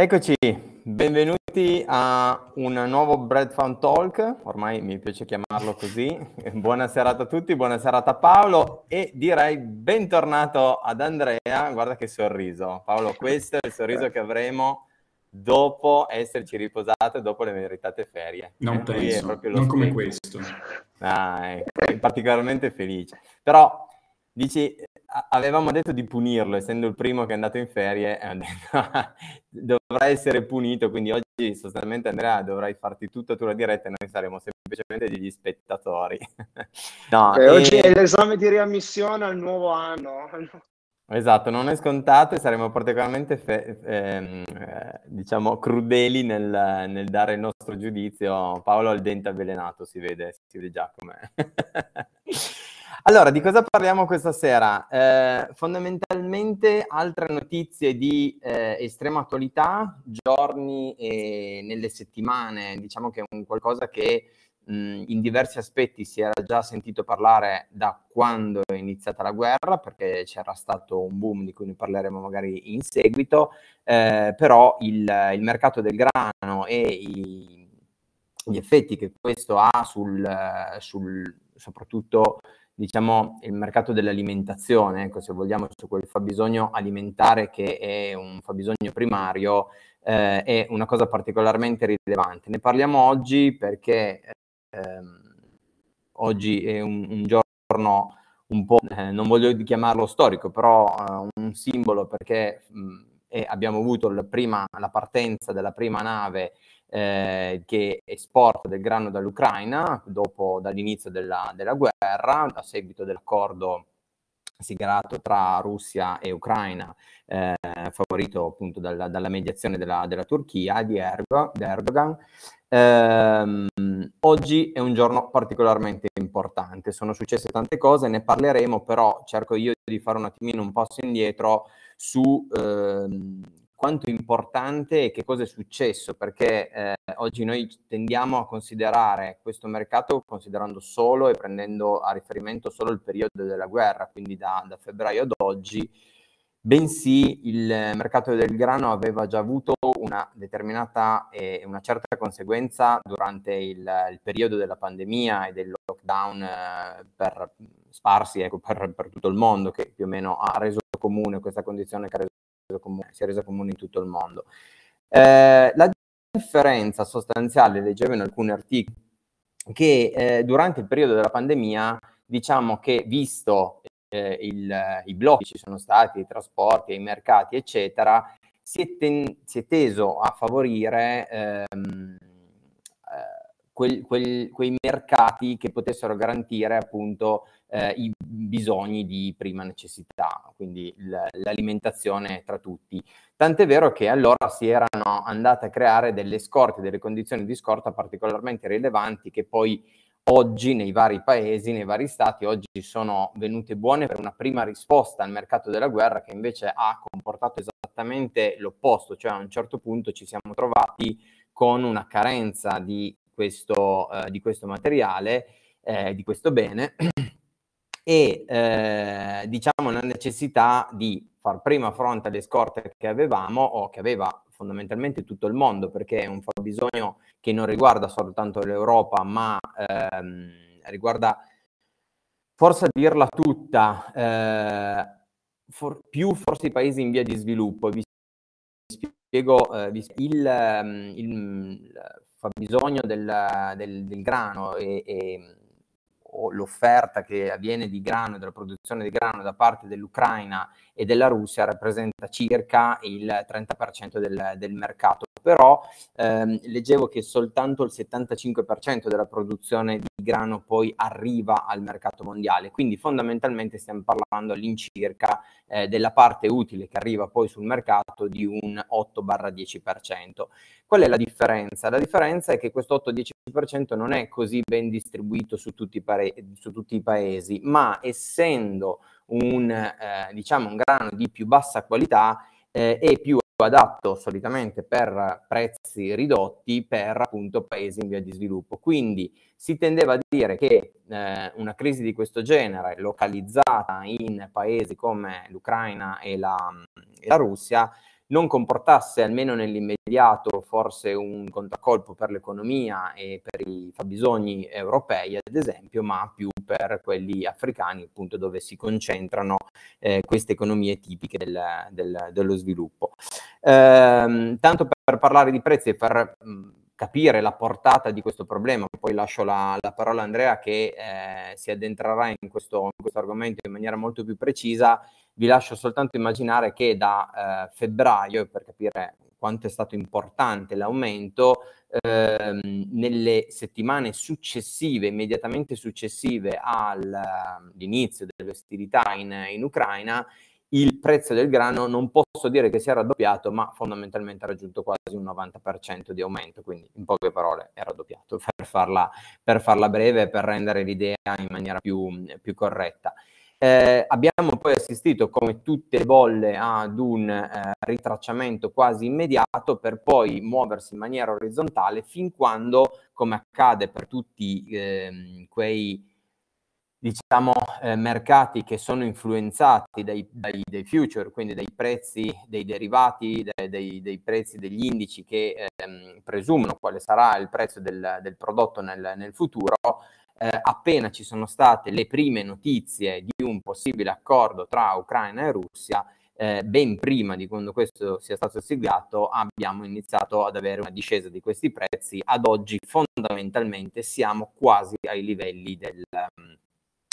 Eccoci, benvenuti a un nuovo Bread Fun Talk, ormai mi piace chiamarlo così. Buona serata a tutti, buona serata a Paolo e direi bentornato ad Andrea. Guarda che sorriso. Paolo, questo è il sorriso che avremo dopo esserci riposati e dopo le meritate ferie. Non eh, penso, non come questo. Ah, ecco, particolarmente felice. Però dici avevamo detto di punirlo, essendo il primo che è andato in ferie, dovrà essere punito, quindi oggi sostanzialmente Andrea dovrai farti tutta tu la diretta e noi saremo semplicemente degli spettatori. no, eh, e... Oggi è l'esame di riammissione al nuovo anno. Esatto, non è scontato e saremo particolarmente fe- ehm, eh, diciamo crudeli nel, nel, dare il nostro giudizio. Paolo ha il dente avvelenato, si vede, si vede già com'è. Allora, di cosa parliamo questa sera? Eh, fondamentalmente altre notizie di eh, estrema attualità, giorni e nelle settimane, diciamo che è un qualcosa che mh, in diversi aspetti si era già sentito parlare da quando è iniziata la guerra, perché c'era stato un boom di cui ne parleremo magari in seguito, eh, però il, il, mercato del grano e i, gli effetti che questo ha sul, sul soprattutto diciamo, il mercato dell'alimentazione, ecco, se vogliamo, su quel fabbisogno alimentare che è un fabbisogno primario, eh, è una cosa particolarmente rilevante. Ne parliamo oggi perché ehm, oggi è un, un, giorno un po', eh, non voglio chiamarlo storico, però eh, un simbolo perché mh, abbiamo avuto la, prima, la partenza della prima nave eh, che esporta del grano dall'Ucraina dopo, dall'inizio della, della guerra, a seguito dell'accordo siglato tra Russia e Ucraina, eh, favorito appunto dalla, dalla mediazione della, della, Turchia di Erdogan. Eh, oggi è un giorno particolarmente importante, sono successe tante cose, ne parleremo, però cerco io di fare un attimino un passo indietro su eh, quanto importante e che cosa è successo, perché eh, oggi noi tendiamo a considerare questo mercato considerando solo e prendendo a riferimento solo il periodo della guerra, quindi da, da febbraio ad oggi, bensì il mercato del grano aveva già avuto una determinata e una certa conseguenza durante il, il periodo della pandemia e del lockdown eh, per sparsi ecco, per, per, tutto il mondo, che più o meno ha reso comune questa condizione che ha reso comune, si è resa comune in tutto il mondo. Eh, la differenza sostanziale, leggevo in alcuni articoli, che eh, durante il periodo della pandemia, diciamo che visto eh, il, i blocchi ci sono stati, i trasporti, i mercati, eccetera, si è, ten- si è teso a favorire ehm, quel, quel, quei mercati che potessero garantire appunto eh, i bisogni di prima necessità, quindi l'alimentazione tra tutti. Tant'è vero che allora si erano andate a creare delle scorte, delle condizioni di scorta particolarmente rilevanti che poi oggi nei vari paesi, nei vari stati, oggi sono venute buone per una prima risposta al mercato della guerra che invece ha comportato esattamente l'opposto, cioè a un certo punto ci siamo trovati con una carenza di questo, eh, di questo materiale, eh, di questo bene, e eh, diciamo la necessità di far prima fronte alle scorte che avevamo o che aveva fondamentalmente tutto il mondo, perché è un fabbisogno che non riguarda soltanto l'Europa, ma ehm, riguarda, forse a dirla tutta, eh, for, più forse i paesi in via di sviluppo. Vi spiego eh, il, ehm, il, fabbisogno del, del, del grano e, e l'offerta che avviene di grano, della produzione di grano da parte dell'Ucraina e della Russia rappresenta circa il 30% del, del mercato. Però ehm, leggevo che soltanto il 75% della produzione di grano poi arriva al mercato mondiale, quindi fondamentalmente stiamo parlando all'incirca eh, della parte utile che arriva poi sul mercato di un 8-10%. Qual è la differenza? La differenza è che questo 8-10% non è così ben distribuito su tutti su tutti i paesi, ma essendo un, eh, diciamo un grano di più bassa qualità eh, è più adatto solitamente per prezzi ridotti per appunto paesi in via di sviluppo. Quindi si tendeva a dire che eh, una crisi di questo genere localizzata in paesi come l'Ucraina e la, e la Russia non comportasse almeno nell'immediato forse un contraccolpo per l'economia e per i fabbisogni europei, ad esempio, ma più per quelli africani, appunto dove si concentrano eh, queste economie tipiche del, del, dello sviluppo. Eh, tanto per parlare di prezzi e per mh, capire la portata di questo problema, poi lascio la, la parola a Andrea che eh, si addentrerà in questo, in questo argomento in maniera molto più precisa, vi lascio soltanto immaginare che da eh, febbraio, per capire quanto è stato importante l'aumento, ehm, nelle settimane successive, immediatamente successive all'inizio delle ostilità in, in Ucraina, il prezzo del grano non posso dire che sia raddoppiato, ma fondamentalmente ha raggiunto quasi un 90% di aumento, quindi in poche parole è raddoppiato, per farla, per farla breve per rendere l'idea in maniera più, più corretta. Eh, abbiamo poi assistito, come tutte le bolle, ad un eh, ritracciamento quasi immediato per poi muoversi in maniera orizzontale fin quando, come accade per tutti eh, quei diciamo, eh, mercati che sono influenzati dai, dai, dai, future, quindi dai prezzi dei derivati, dai, dei, dei prezzi degli indici che ehm, presumono quale sarà il prezzo del, del prodotto nel, nel futuro, eh, appena ci sono state le prime notizie di un possibile accordo tra Ucraina e Russia, eh, ben prima di quando questo sia stato siglato, abbiamo iniziato ad avere una discesa di questi prezzi. Ad oggi fondamentalmente siamo quasi ai livelli del, um,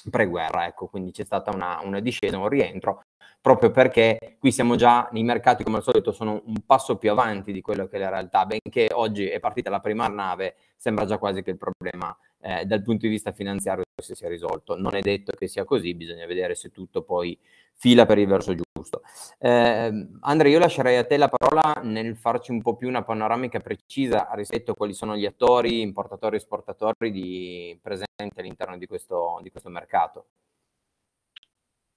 pre-guerra, ecco, quindi c'è stata una, una discesa, un rientro, proprio perché qui siamo già, nei mercati come al solito sono un passo più avanti di quello che è la realtà, benché oggi è partita la prima nave, sembra già quasi che il problema eh, dal punto di vista finanziario si sia risolto. Non è detto che sia così, bisogna vedere se tutto poi fila per il verso giusto. Eh, Andrea, io lascerei a te la parola nel farci un po' più una panoramica precisa rispetto a quali sono gli attori, importatori e esportatori di, presenti all'interno di questo, di questo mercato.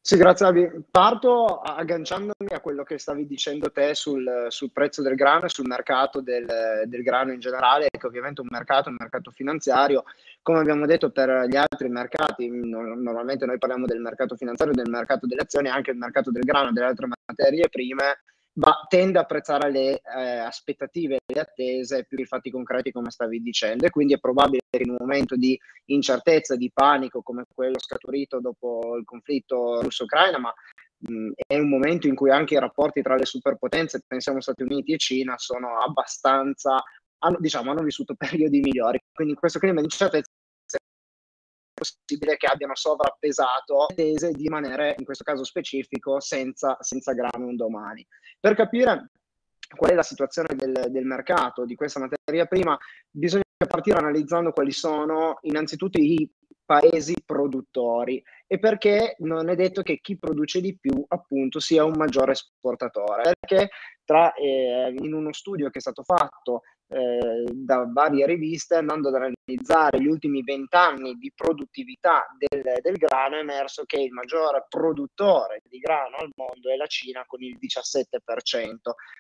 Sì, grazie. Parto agganciandomi a quello che stavi dicendo te sul, sul prezzo del grano e sul mercato del, del, grano in generale, che ovviamente è un mercato, un mercato finanziario, come abbiamo detto per gli altri mercati, normalmente noi parliamo del mercato finanziario, del mercato delle azioni, anche il mercato del grano e delle altre materie prime ma tende a apprezzare le eh, aspettative le attese più i fatti concreti come stavi dicendo e quindi è probabile che in un momento di incertezza, di panico come quello scaturito dopo il conflitto russo-ucraina, ma mh, è un momento in cui anche i rapporti tra le superpotenze, pensiamo Stati Uniti e Cina, sono abbastanza, hanno, diciamo, hanno vissuto periodi migliori. Quindi in questo clima di incertezza possibile che abbiano sovrappesato le tese di rimanere, in questo caso specifico, senza, senza grano un domani. Per capire qual è la situazione del, del mercato di questa materia prima, bisogna partire analizzando quali sono innanzitutto i paesi produttori e perché non è detto che chi produce di più appunto sia un maggiore esportatore perché tra, eh, in uno studio che è stato fatto eh, da varie riviste andando ad analizzare gli ultimi vent'anni di produttività del, del, grano è emerso che il maggiore produttore di grano al mondo è la Cina con il 17%,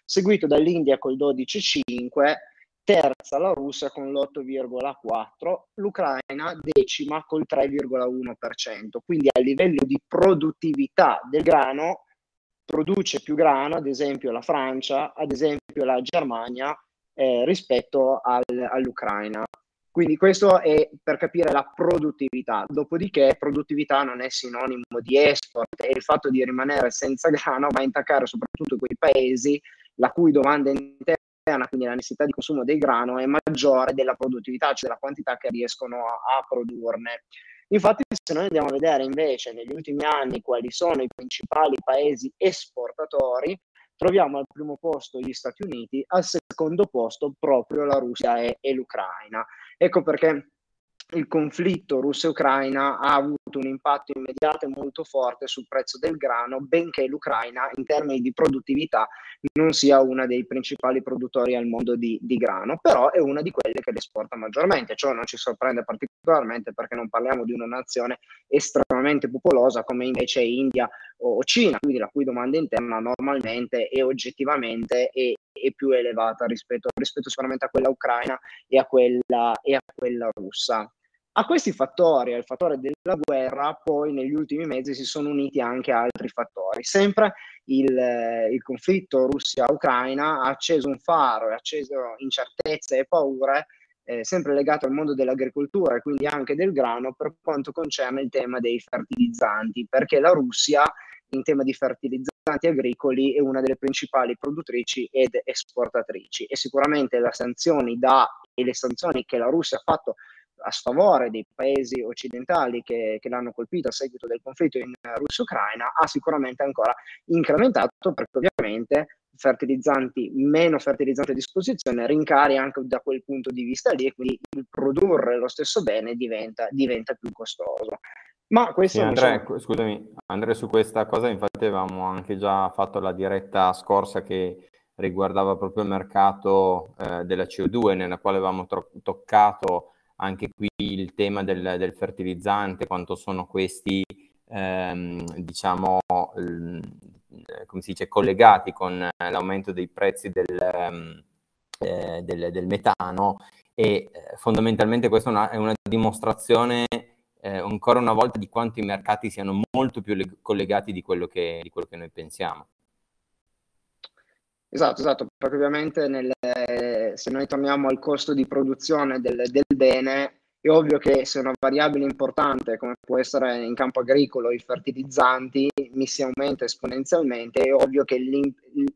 seguito dall'India col 12,5%, terza la Russia con l'8,4%, l'Ucraina decima col 3,1%. Quindi a livello di produttività del grano produce più grano, ad esempio la Francia, ad esempio la Germania, eh, rispetto al, all'Ucraina. Quindi questo è per capire la produttività, dopodiché produttività non è sinonimo di export e il fatto di rimanere senza grano va a intaccare soprattutto quei paesi la cui domanda interna, quindi la necessità di consumo del grano, è maggiore della produttività, cioè della quantità che riescono a, a produrne. Infatti, se noi andiamo a vedere invece negli ultimi anni quali sono i principali paesi esportatori, troviamo al primo posto gli Stati Uniti, al secondo posto proprio la Russia e, e l'Ucraina. Ecco perché il conflitto russo-ucraina ha avuto un impatto immediato e molto forte sul prezzo del grano, benché l'Ucraina in termini di produttività non sia una dei principali produttori al mondo di, di grano, però è una di quelle che esporta maggiormente. Ciò non ci sorprende particolarmente perché non parliamo di una nazione estremamente popolosa come invece India o Cina, quindi la cui domanda interna normalmente e oggettivamente è, è più elevata rispetto, rispetto, sicuramente a quella ucraina e a quella, e a quella russa. A questi fattori, al fattore della guerra, poi negli ultimi mesi si sono uniti anche altri fattori, sempre il, il conflitto Russia-Ucraina ha acceso un faro, ha acceso incertezze e paure eh, sempre legato al mondo dell'agricoltura e quindi anche del grano per quanto concerne il tema dei fertilizzanti, perché la Russia in tema di fertilizzanti agricoli è una delle principali produttrici ed esportatrici e sicuramente le sanzioni da, e le sanzioni che la Russia ha fatto a sfavore dei paesi occidentali che, che l'hanno colpito a seguito del conflitto in Russia-Ucraina ha sicuramente ancora incrementato perché ovviamente fertilizzanti, meno fertilizzanti a disposizione, rincari anche da quel punto di vista lì e quindi produrre lo stesso bene diventa, diventa più costoso. Ma questo sì, Andrea, sono... scusami, Andrea, su questa cosa infatti avevamo anche già fatto la diretta scorsa che riguardava proprio il mercato eh, della CO2, nella quale avevamo tro- toccato anche qui il tema del, del fertilizzante, quanto sono questi, ehm, diciamo, l- come si dice, collegati con l'aumento dei prezzi del, ehm, eh, del, del metano e eh, fondamentalmente questa è una, è una dimostrazione eh, ancora una volta di quanto i mercati siano molto più leg- collegati di quello, che, di quello che noi pensiamo. Esatto, esatto, perché ovviamente nel, se noi torniamo al costo di produzione del, del, bene, è ovvio che se una variabile importante, come può essere in campo agricolo i fertilizzanti, mi si aumenta esponenzialmente, è ovvio che il, il,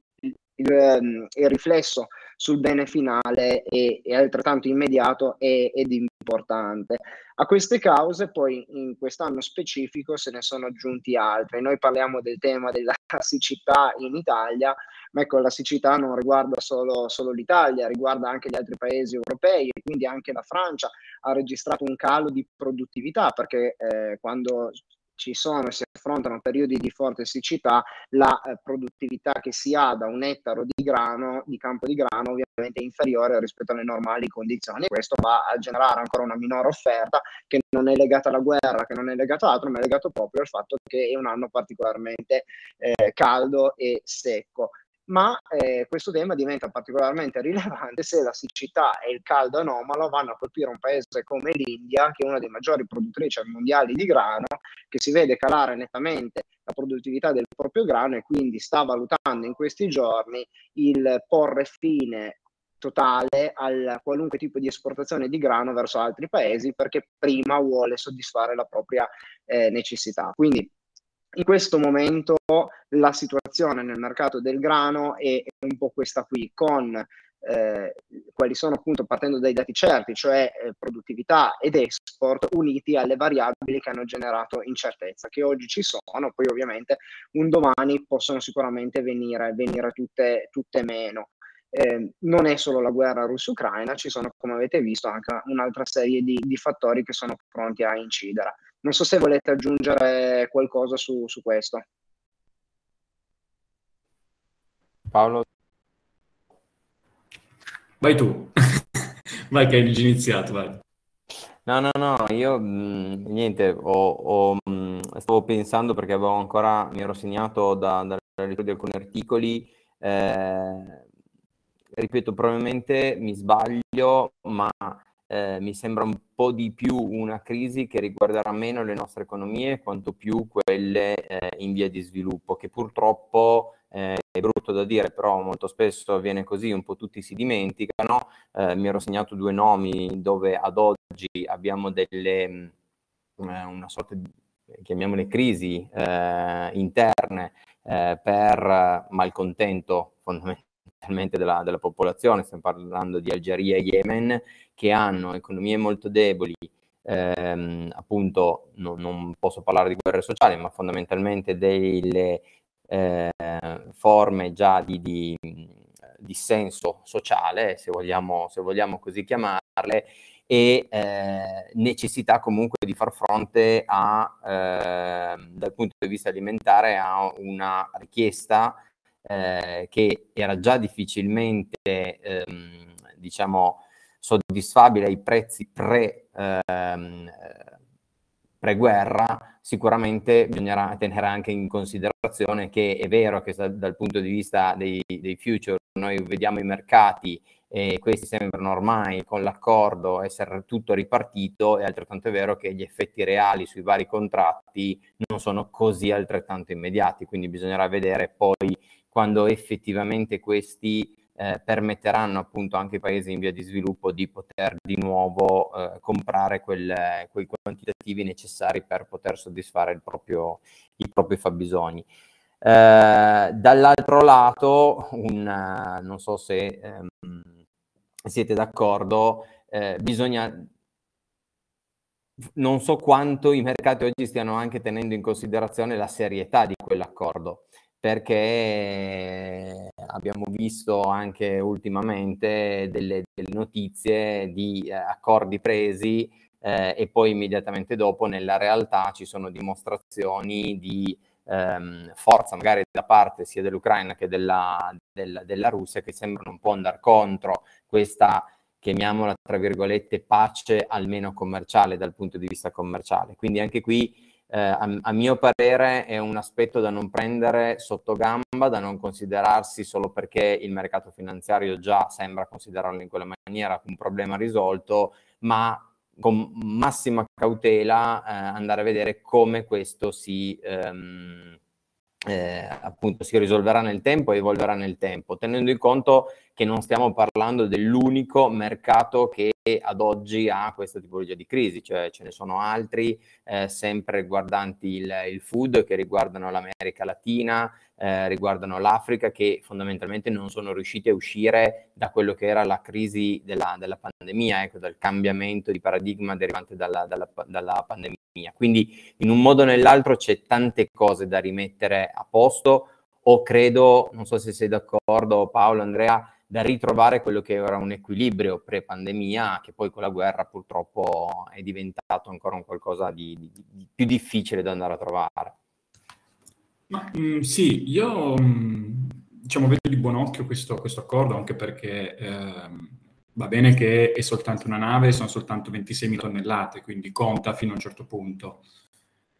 il, riflesso sul bene finale è, è altrettanto immediato e, ed importante. A queste cause poi in quest'anno specifico se ne sono aggiunti altre. Noi parliamo del tema della siccità in Italia, ma ecco la siccità non riguarda solo, solo l'Italia, riguarda anche gli altri paesi europei e quindi anche la Francia ha registrato un calo di produttività perché eh, quando ci sono e si affrontano periodi di forte siccità, la eh, produttività che si ha da un ettaro di grano, di campo di grano, ovviamente è inferiore rispetto alle normali condizioni. Questo va a generare ancora una minore offerta che non è legata alla guerra, che non è legata a altro, ma è legato proprio al fatto che è un anno particolarmente eh, caldo e secco ma eh, questo tema diventa particolarmente rilevante se la siccità e il caldo anomalo vanno a colpire un paese come l'India, che è una delle maggiori produttrici mondiali di grano, che si vede calare nettamente la produttività del proprio grano e quindi sta valutando in questi giorni il porre fine totale a qualunque tipo di esportazione di grano verso altri paesi perché prima vuole soddisfare la propria eh, necessità. Quindi in questo momento la situazione nel mercato del grano è un po' questa qui, con eh, quali sono appunto partendo dai dati certi, cioè eh, produttività ed export, uniti alle variabili che hanno generato incertezza, che oggi ci sono, poi ovviamente un domani possono sicuramente venire, venire tutte, tutte meno. Eh, non è solo la guerra russo-ucraina, ci sono, come avete visto, anche un'altra serie di, di fattori che sono pronti a incidere. Non so se volete aggiungere qualcosa su, su questo. Paolo? Vai tu. vai che hai già iniziato, vai. No, no, no, io mh, mm, niente, ho, ho, mh, mm, stavo pensando perché avevo ancora, mi ero segnato da, dalla lettura di alcuni articoli, eh, ripeto, probabilmente mi sbaglio, ma eh, mi sembra un po' di più una crisi che riguarderà meno le nostre economie quanto più quelle eh, in via di sviluppo, che purtroppo eh, è brutto da dire, però molto spesso avviene così, un po' tutti si dimenticano. Eh, mi ero segnato due nomi dove ad oggi abbiamo delle, mm, eh, una sorta di, chiamiamole crisi eh, interne per malcontento fondamentalmente della, della, popolazione, stiamo parlando di Algeria e Yemen, che hanno economie molto deboli, ehm, appunto non, non, posso parlare di guerre sociali, ma fondamentalmente delle eh, forme già di, di dissenso sociale, se vogliamo, se vogliamo così chiamarle, e eh, necessità comunque di far fronte a, eh, dal punto di vista alimentare a una richiesta eh, che era già difficilmente, ehm, diciamo, soddisfabile ai prezzi pre, ehm, pre-guerra, sicuramente bisognerà tenere anche in considerazione che è vero che dal punto di vista dei, dei future noi vediamo i mercati e questi sembrano ormai con l'accordo essere tutto ripartito, è altrettanto vero che gli effetti reali sui vari contratti non sono così altrettanto immediati, quindi bisognerà vedere poi quando effettivamente questi eh, permetteranno appunto anche ai paesi in via di sviluppo di poter di nuovo eh, comprare quel, quei quantitativi necessari per poter soddisfare proprio, i propri fabbisogni. Eh, dall'altro lato, un, non so se ehm, siete d'accordo, eh, bisogna non so quanto i mercati oggi stiano anche tenendo in considerazione la serietà di quell'accordo perché abbiamo visto anche ultimamente delle, delle notizie di eh, accordi presi eh, e poi immediatamente dopo nella realtà ci sono dimostrazioni di ehm, forza magari da parte sia dell'Ucraina che della, della, della Russia che sembrano un po' andare contro questa chiamiamola tra virgolette pace almeno commerciale dal punto di vista commerciale. Quindi anche qui eh, a, a, mio parere è un aspetto da non prendere sotto gamba, da non considerarsi solo perché il mercato finanziario già sembra considerarlo in quella maniera un problema risolto, ma con massima cautela eh, andare a vedere come questo si, ehm, eh, appunto, si risolverà nel tempo e evolverà nel tempo, tenendo in conto che non stiamo parlando dell'unico mercato che ad oggi ha questa tipologia di crisi, cioè ce ne sono altri eh, sempre riguardanti il, il, food che riguardano l'America Latina, eh, riguardano l'Africa che fondamentalmente non sono riusciti a uscire da quello che era la crisi della, della pandemia, ecco, dal cambiamento di paradigma derivante dalla, dalla, dalla pandemia. Quindi in un modo o nell'altro c'è tante cose da rimettere a posto o credo, non so se sei d'accordo Paolo, Andrea, da ritrovare quello che era un equilibrio pre-pandemia, che poi con la guerra purtroppo è diventato ancora un qualcosa di, di, di più difficile da andare a trovare. Ma, mh, mm, sì, io mh, mm, diciamo, vedo di buon occhio questo, questo accordo, anche perché eh, va bene che è soltanto una nave, sono soltanto 26.000 tonnellate, quindi conta fino a un certo punto.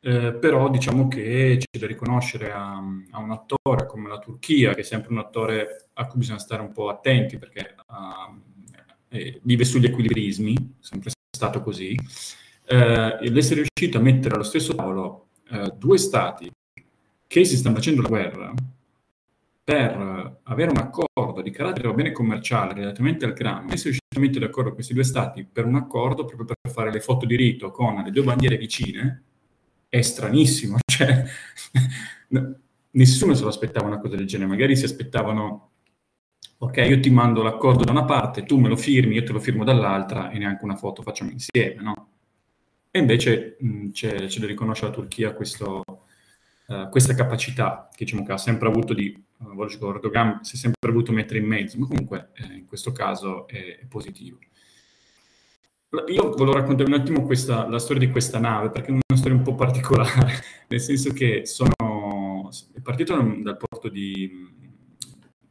Eh, però diciamo che c'è da riconoscere a, a, un attore come la Turchia, che è sempre un attore a cui bisogna stare un po' attenti perché uh, eh, vive sugli equilibrismi, è sempre stato così, eh, l'essere riuscito a mettere allo stesso tavolo eh, due stati che si stanno facendo la guerra per avere un accordo di carattere bene commerciale relativamente al cranio, essere riusciti a mettere d'accordo questi due stati per un accordo proprio per fare le foto di rito con le due bandiere vicine, è stranissimo, cioè nessuno se lo aspettava una cosa del genere, magari si aspettavano ok, io ti mando l'accordo da una parte, tu me lo firmi, io te lo firmo dall'altra e neanche una foto facciamo insieme, no? E invece mh, c'è, c'è, da riconoscere alla Turchia questo, uh, questa capacità che, diciamo, che ha sempre avuto di, uh, Erdogan si è sempre voluto mettere in mezzo, ma comunque eh, in questo caso è, è positivo. Io volevo raccontare un attimo questa, la storia di questa nave, perché è una storia un po' particolare, nel senso che sono, è partito dal porto di,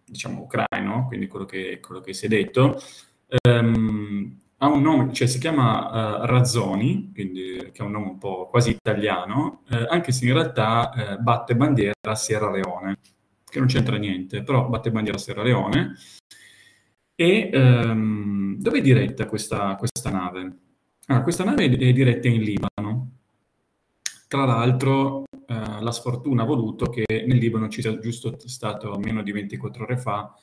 diciamo, ucraino, quindi quello che, quello che si è detto, um, ha un nome, cioè si chiama uh, Razzoni, quindi, che è un nome un po' quasi italiano, eh, anche se in realtà eh, batte bandiera a Sierra Leone, che non c'entra niente, però batte bandiera a Sierra Leone, e um, dove è diretta questa, questa nave? Ah, questa nave è diretta in Libano. Tra l'altro, eh, la sfortuna ha voluto che nel Libano ci sia giusto stato meno di 24 ore fa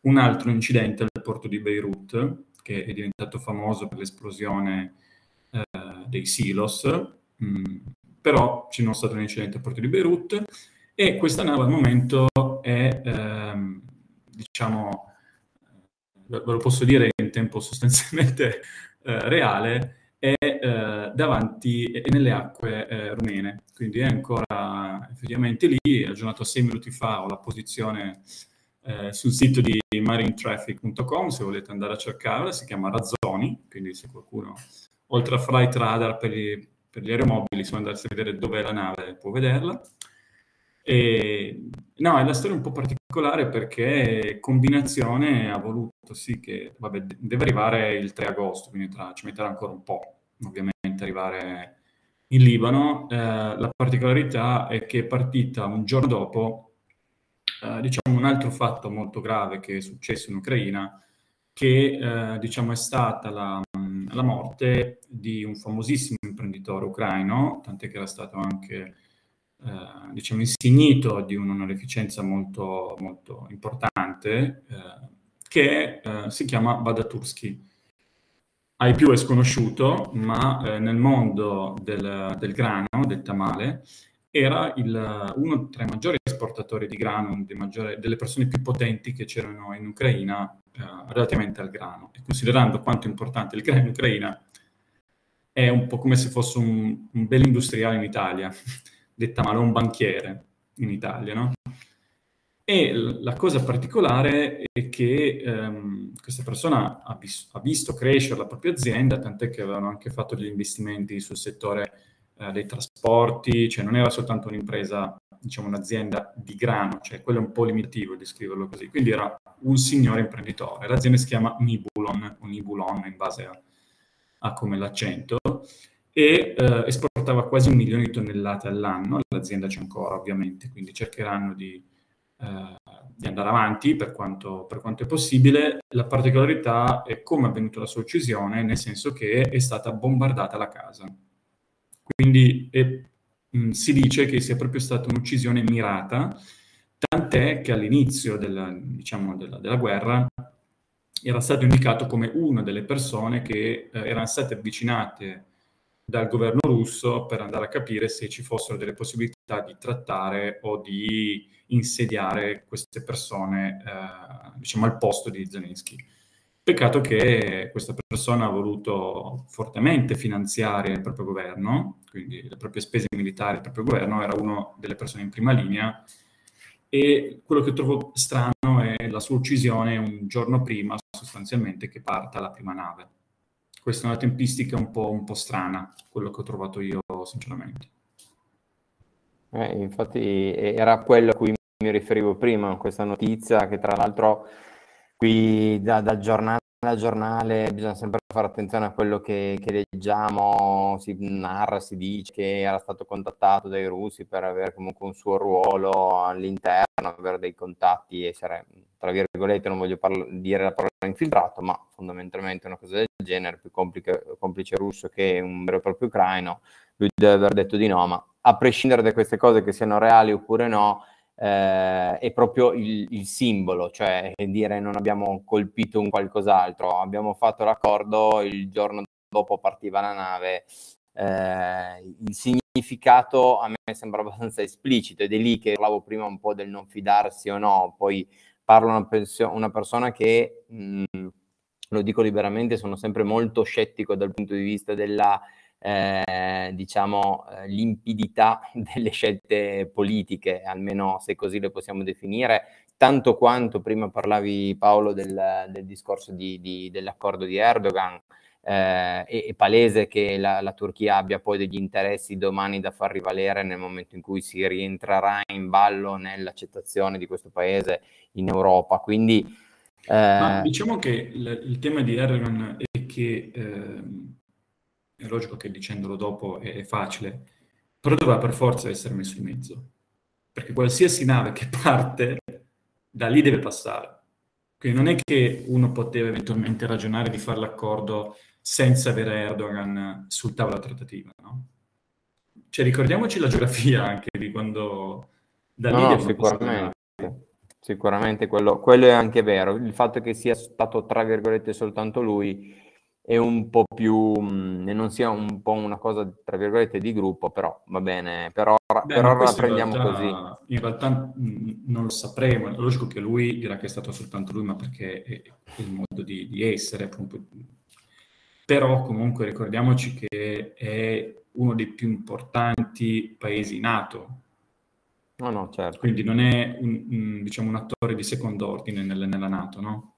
un altro incidente al porto di Beirut, che è diventato famoso per l'esplosione eh, dei silos, mm, però c'è non stato un incidente al porto di Beirut e questa nave al momento è, ehm, diciamo, ve lo posso dire in tempo sostanzialmente eh, reale, è eh, davanti e nelle acque eh, rumene. Quindi è ancora effettivamente lì, aggiornato sei minuti fa, ho la posizione eh, sul sito di marinetraffic.com, se volete andare a cercarla, si chiama Razzoni, quindi se qualcuno, oltre a Flight Radar per gli, per gli aeromobili, se vuole andarsi a vedere dove è la nave, può vederla. E, no, è la storia un po' particolare perché combinazione ha voluto sì che, vabbè, deve arrivare il 3 agosto, quindi tra, ci metterà ancora un po', ovviamente, arrivare in Libano. Eh, la particolarità è che è partita un giorno dopo eh, diciamo un altro fatto molto grave che è successo in Ucraina, che eh, diciamo è stata la, la, morte di un famosissimo imprenditore ucraino, tant'è che era stato anche eh, diciamo insignito di un'onorificenza molto, molto importante, eh, che eh, si chiama Badatursky ai più è sconosciuto, ma eh, nel mondo del, del, grano, del tamale, era il, uno tra i maggiori esportatori di grano, maggiori, delle persone più potenti che c'erano in Ucraina eh, relativamente al grano. E considerando quanto importante il grano in Ucraina, è un po' come se fosse un, un bel industriale in Italia, detta male, un banchiere in Italia, no? E la cosa particolare è che ehm, questa persona ha, vis- ha, visto crescere la propria azienda, tant'è che avevano anche fatto degli investimenti sul settore eh, dei trasporti, cioè non era soltanto un'impresa, diciamo un'azienda di grano, cioè quello è un po' limitativo descriverlo così, quindi era un signore imprenditore. L'azienda si chiama Nibulon, o Nibulon in base a, a come l'accento, e eh, esportava quasi un milione di tonnellate all'anno, l'azienda c'è ancora ovviamente, quindi cercheranno di eh, di andare avanti per quanto, per quanto, è possibile. La particolarità è come è avvenuta la sua uccisione, nel senso che è stata bombardata la casa. Quindi è, mh, mm, si dice che sia proprio stata un'uccisione mirata, tant'è che all'inizio della, diciamo, della, della guerra era stato indicato come una delle persone che eh, erano state avvicinate dal governo russo per andare a capire se ci fossero delle possibilità di trattare o di insediare queste persone eh, diciamo al posto di Zelensky. Peccato che questa persona ha voluto fortemente finanziare il proprio governo, quindi le proprie spese militari, il proprio governo, era una delle persone in prima linea e quello che trovo strano è la sua uccisione un giorno prima sostanzialmente che parta la prima nave questa è una tempistica un po', un po strana, quello che ho trovato io sinceramente. Eh, infatti era quello a cui mi riferivo prima, questa notizia che tra l'altro qui da, dal giornale al giornale bisogna sempre fare attenzione a quello che, che, leggiamo, si narra, si dice che era stato contattato dai russi per avere comunque un suo ruolo all'interno, avere dei contatti, essere, tra virgolette, non voglio parla- dire la parola infiltrato, ma fondamentalmente una cosa del genere, più complice, complice russo che un vero e proprio ucraino, lui deve aver detto di no, ma a prescindere da queste cose che siano reali oppure no, eh, è proprio il, il, simbolo, cioè dire non abbiamo colpito un qualcos'altro, abbiamo fatto l'accordo, il giorno dopo partiva la nave, eh, il significato a me sembra abbastanza esplicito ed è lì che parlavo prima un po' del non fidarsi o no, poi parlo una, persio- una persona che, mh, lo dico liberamente, sono sempre molto scettico dal punto di vista della eh, diciamo, eh, limpidità delle scelte politiche, almeno se così le possiamo definire, tanto quanto prima parlavi Paolo del, del discorso di, di, dell'accordo di Erdogan. Eh, è, è, palese che la, la, Turchia abbia poi degli interessi domani da far rivalere nel momento in cui si rientrerà in ballo nell'accettazione di questo paese in Europa. Quindi eh... diciamo che il, il, tema di Erdogan è che eh, è logico che dicendolo dopo è, facile, però doveva per forza essere messo in mezzo, perché qualsiasi nave che parte da lì deve passare. Quindi non è che uno poteva eventualmente ragionare di fare l'accordo senza avere Erdogan sul tavolo trattativa, no? Cioè ricordiamoci la geografia anche di quando da lì no, sicuramente. Sicuramente quello, quello è anche vero. Il fatto che sia stato, tra virgolette, soltanto lui è un po' più, mh, e non sia un po' una cosa, tra virgolette, di gruppo, però va bene, per ora, Beh, per ora la prendiamo in realtà, così. In realtà mh, non lo sapremo, è logico che lui dirà che è stato soltanto lui, ma perché è il modo di, di essere, appunto. Però comunque ricordiamoci che è uno dei più importanti paesi NATO. No, no, certo. Quindi non è un, un, diciamo, un attore di secondo ordine nella, nella NATO, no?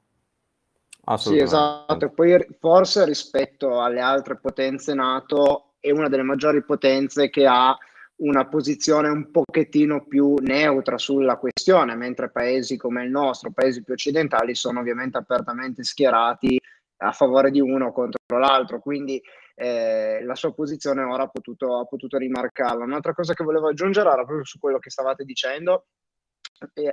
Sì, esatto. Poi forse rispetto alle altre potenze NATO è una delle maggiori potenze che ha una posizione un pochettino più neutra sulla questione, mentre paesi come il nostro, paesi più occidentali, sono ovviamente apertamente schierati a favore di uno contro l'altro. Quindi eh, la sua posizione ora ha potuto, ha potuto rimarcarla. Un'altra cosa che volevo aggiungere era proprio su quello che stavate dicendo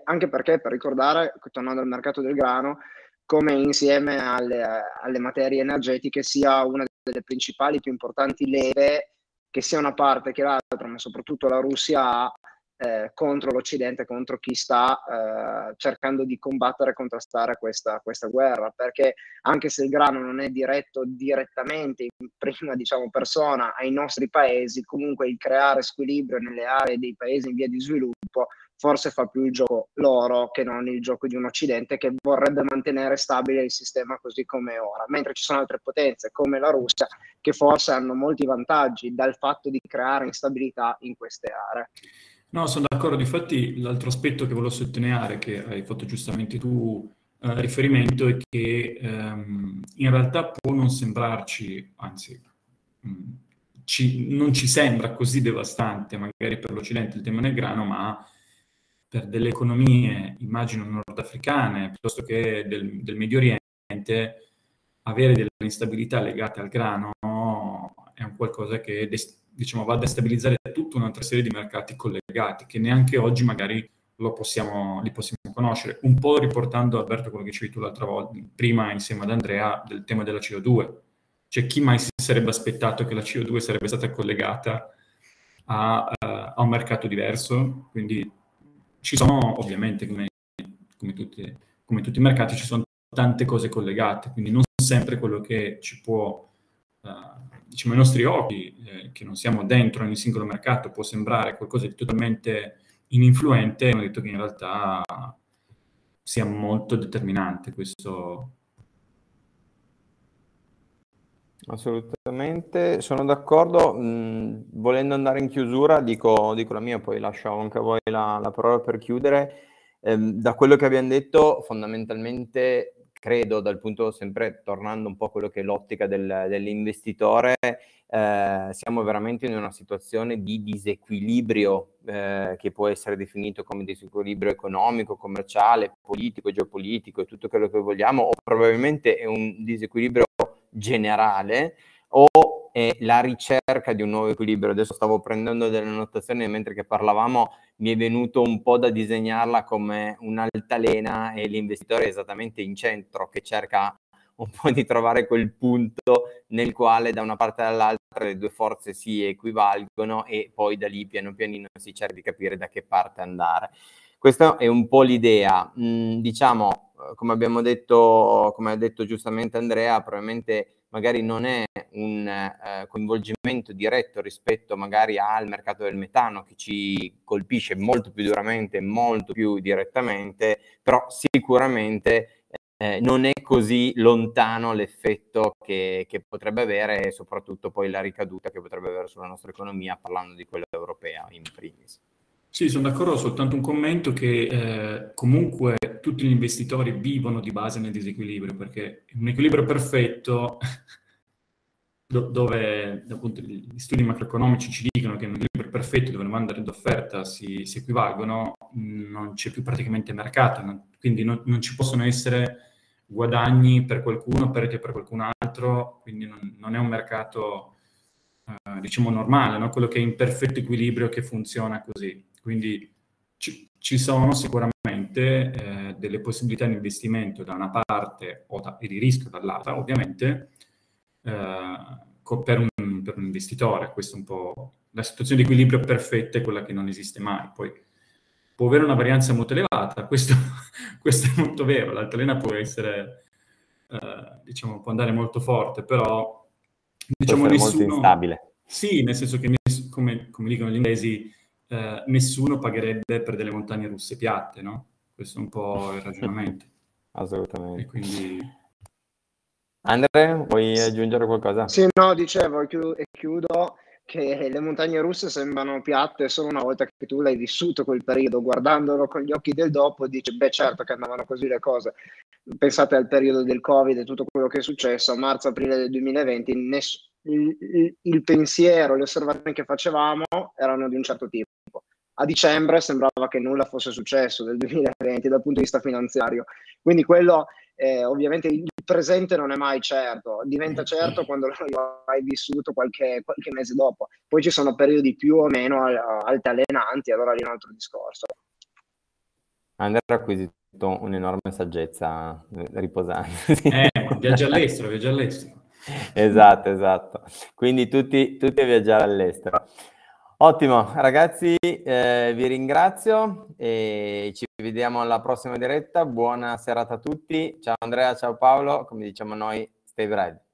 anche perché, per ricordare, tornando al mercato del grano, come insieme alle, alle materie energetiche sia una delle principali, più importanti leve, che sia una parte che l'altra, ma soprattutto la Russia ha eh, contro l'Occidente, contro chi sta eh, cercando di combattere e contrastare questa, questa, guerra, perché anche se il grano non è diretto direttamente in prima diciamo, persona ai nostri paesi, comunque il creare squilibrio nelle aree dei paesi in via di sviluppo forse fa più il gioco loro che non il gioco di un Occidente che vorrebbe mantenere stabile il sistema così come è ora, mentre ci sono altre potenze come la Russia che forse hanno molti vantaggi dal fatto di creare instabilità in queste aree. No, sono d'accordo. Difatti, l'altro aspetto che volevo sottolineare, che hai fatto giustamente tu eh, riferimento, è che ehm, in realtà può non sembrarci, anzi, mh, mm, ci, non ci sembra così devastante, magari per l'Occidente il tema del grano, ma per delle economie, immagino nordafricane, piuttosto che del, del Medio Oriente, avere delle instabilità legate al grano è un qualcosa che diciamo, va a destabilizzare tutta un'altra serie di mercati collegati che neanche oggi magari possiamo, li possiamo conoscere. Un po' riportando, Alberto, quello che dicevi tu l'altra volta, prima insieme ad Andrea, del tema della CO2. Cioè, chi mai si sarebbe aspettato che la CO2 sarebbe stata collegata a, uh, a un mercato diverso? Quindi ci sono, ovviamente, come, come, tutti, come tutti i mercati, ci sono tante cose collegate, quindi non sempre quello che ci può uh, diciamo, ai nostri occhi, eh, che non siamo dentro ogni singolo mercato, può sembrare qualcosa di totalmente ininfluente, hanno detto che in realtà sia molto determinante questo. Assolutamente, sono d'accordo. Mm, volendo andare in chiusura, dico, dico, la mia, poi lascio anche a voi la, la parola per chiudere. Eh, da quello che abbiamo detto, fondamentalmente credo dal punto, sempre tornando un po' a quello che è l'ottica del, dell'investitore, eh, siamo veramente in una situazione di disequilibrio eh, che può essere definito come disequilibrio economico, commerciale, politico, geopolitico e tutto quello che vogliamo, o probabilmente è un disequilibrio generale o è la ricerca di un nuovo equilibrio. Adesso stavo prendendo delle annotazioni mentre che parlavamo mi è venuto un po' da disegnarla come un'altalena e l'investitore è esattamente in centro che cerca un po' di trovare quel punto nel quale da una parte e dall'altra le due forze si equivalgono e poi da lì piano pianino si cerca di capire da che parte andare. Questa è un po' l'idea. Mm, diciamo, come abbiamo detto, come ha detto giustamente Andrea, probabilmente magari non è un eh, coinvolgimento diretto rispetto magari al mercato del metano che ci colpisce molto più duramente, molto più direttamente, però sicuramente eh, non è così lontano l'effetto che, che, potrebbe avere e soprattutto poi la ricaduta che potrebbe avere sulla nostra economia parlando di quella europea in primis. Sì, sono d'accordo, soltanto un commento che eh, comunque tutti gli investitori vivono di base nel disequilibrio, perché un equilibrio perfetto, do, dove appunto gli studi macroeconomici ci dicono che un equilibrio perfetto dove domanda ed offerta si, si equivalgono, non c'è più praticamente mercato, non, quindi non, non, ci possono essere guadagni per qualcuno, perdite per qualcun altro, quindi non, non è un mercato, eh, diciamo, normale, no? quello che è in perfetto equilibrio che funziona così. Quindi ci, ci sono sicuramente eh, delle possibilità di investimento da una parte o da, e di rischio dall'altra, ovviamente, eh, per, un, per, un, investitore. Questa è un po' la situazione di equilibrio perfetta, è quella che non esiste mai. Poi può avere una varianza molto elevata, questo, questo è molto vero, l'altalena può essere, eh, diciamo, può andare molto forte, però diciamo nessuno... molto instabile. Sì, nel senso che, come, come dicono gli inglesi, eh, nessuno pagherebbe per delle montagne russe piatte, no? Questo è un po' il ragionamento. Assolutamente. E quindi... Andre, vuoi aggiungere qualcosa? Sì, no, dicevo e chiudo che le montagne russe sembrano piatte solo una volta che tu l'hai vissuto quel periodo, guardandolo con gli occhi del dopo, dici, beh certo che andavano così le cose. Pensate al periodo del Covid e tutto quello che è successo, a marzo-aprile del 2020, ness- il, il, pensiero, le osservazioni che facevamo erano di un certo tipo. A dicembre sembrava che nulla fosse successo del 2020 dal punto di vista finanziario. Quindi quello, eh, ovviamente, il presente non è mai certo, diventa certo quando lo hai vissuto qualche, qualche mese dopo. Poi ci sono periodi più o meno altalenanti, allora lì è un altro discorso. Andrea ha acquisito un'enorme saggezza eh, riposante. Eh, viaggia all'estero, viaggia all'estero. esatto, esatto. Quindi tutti, tutti a viaggiare all'estero. Ottimo, ragazzi, eh, vi ringrazio e ci vediamo alla prossima diretta. Buona serata a tutti. Ciao Andrea, ciao Paolo, come diciamo noi, stay bread.